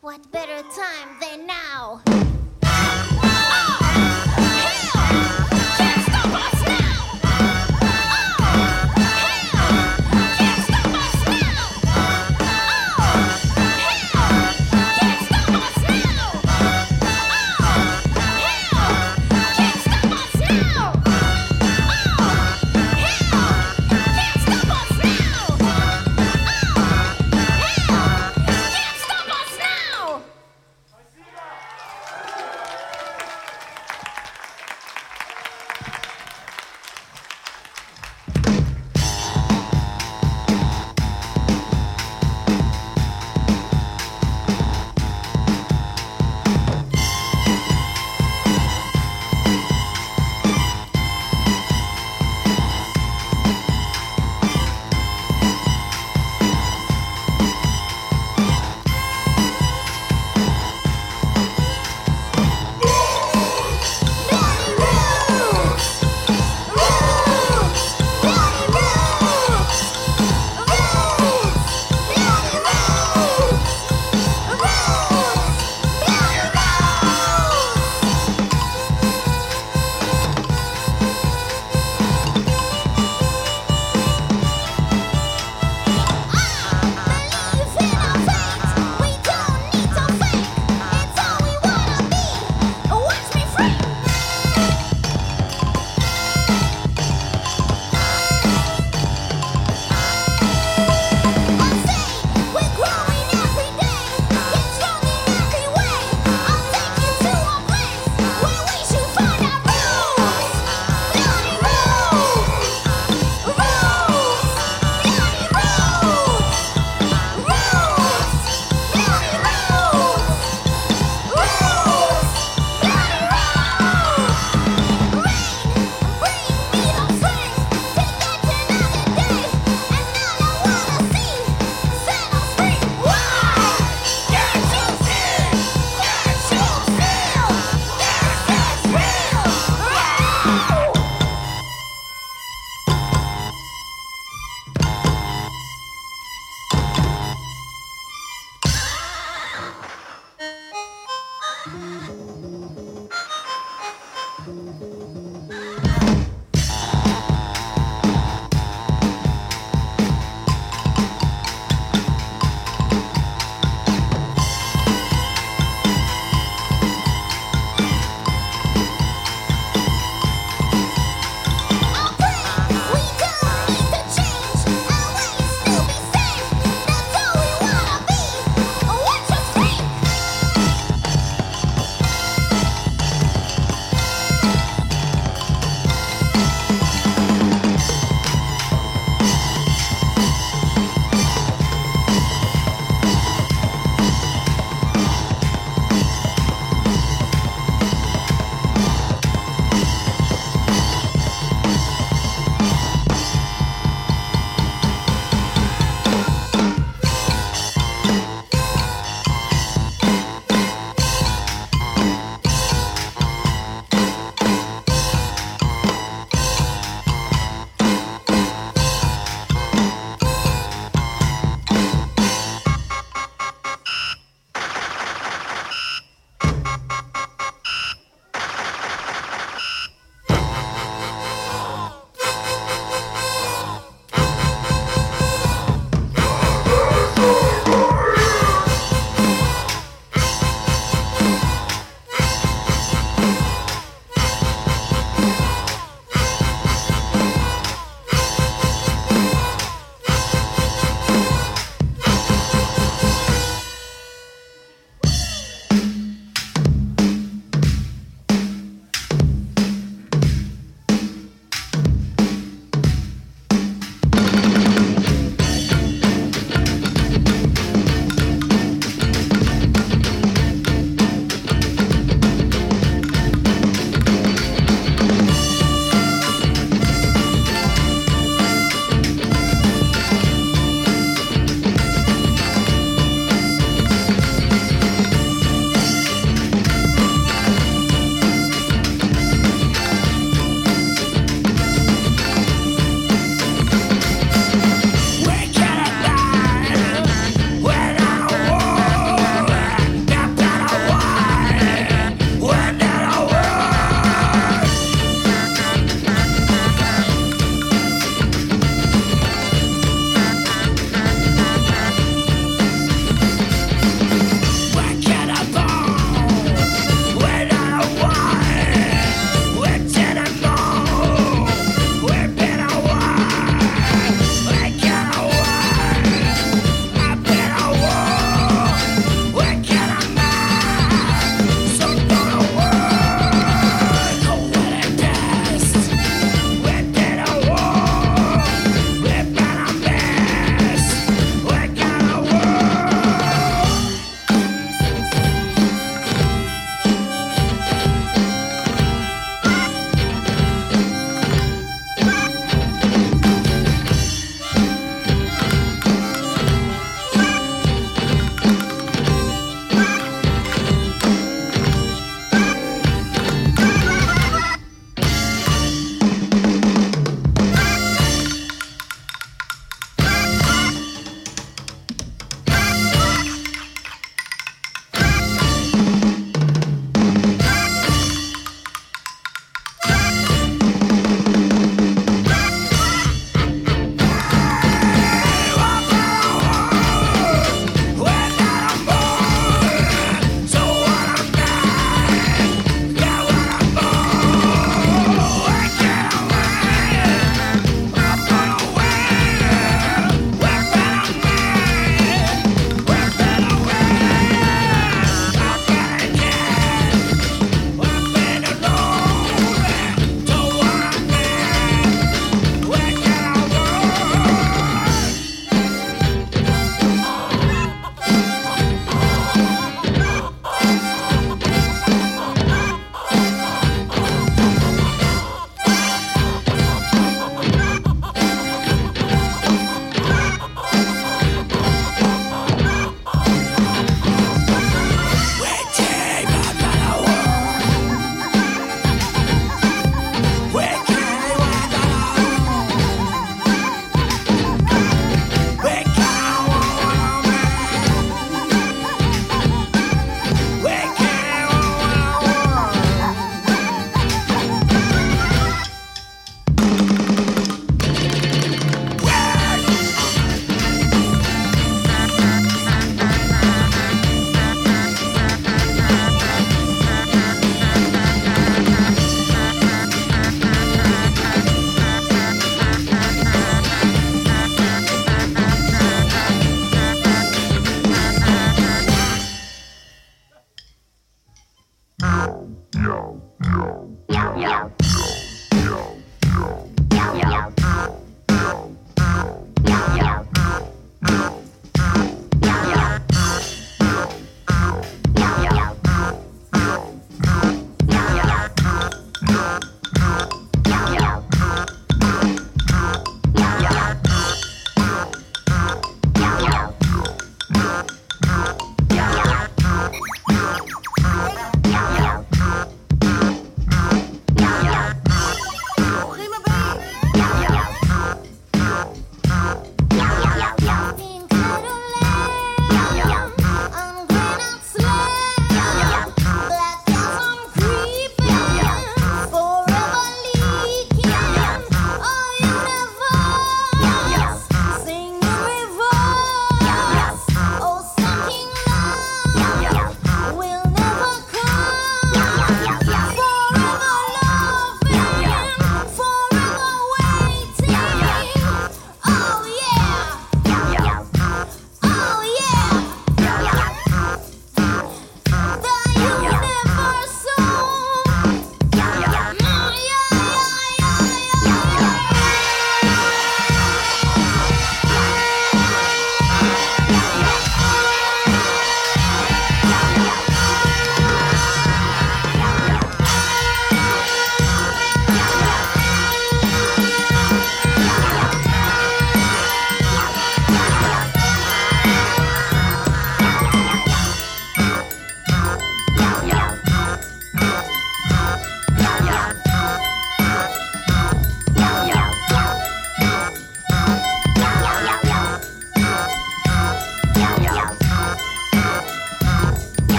What better time than now?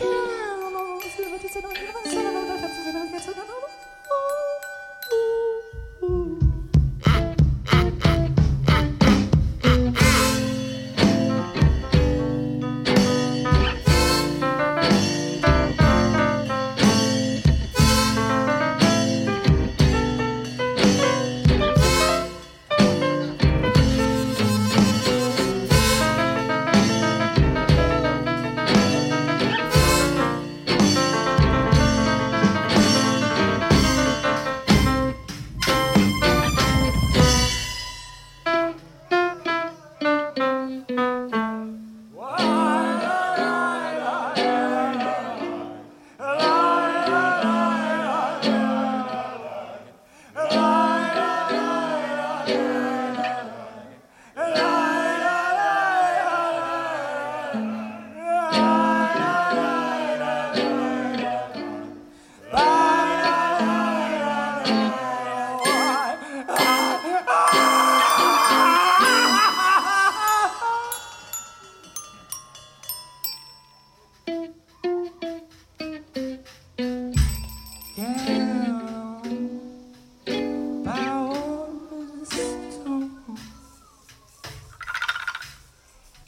you.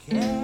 care.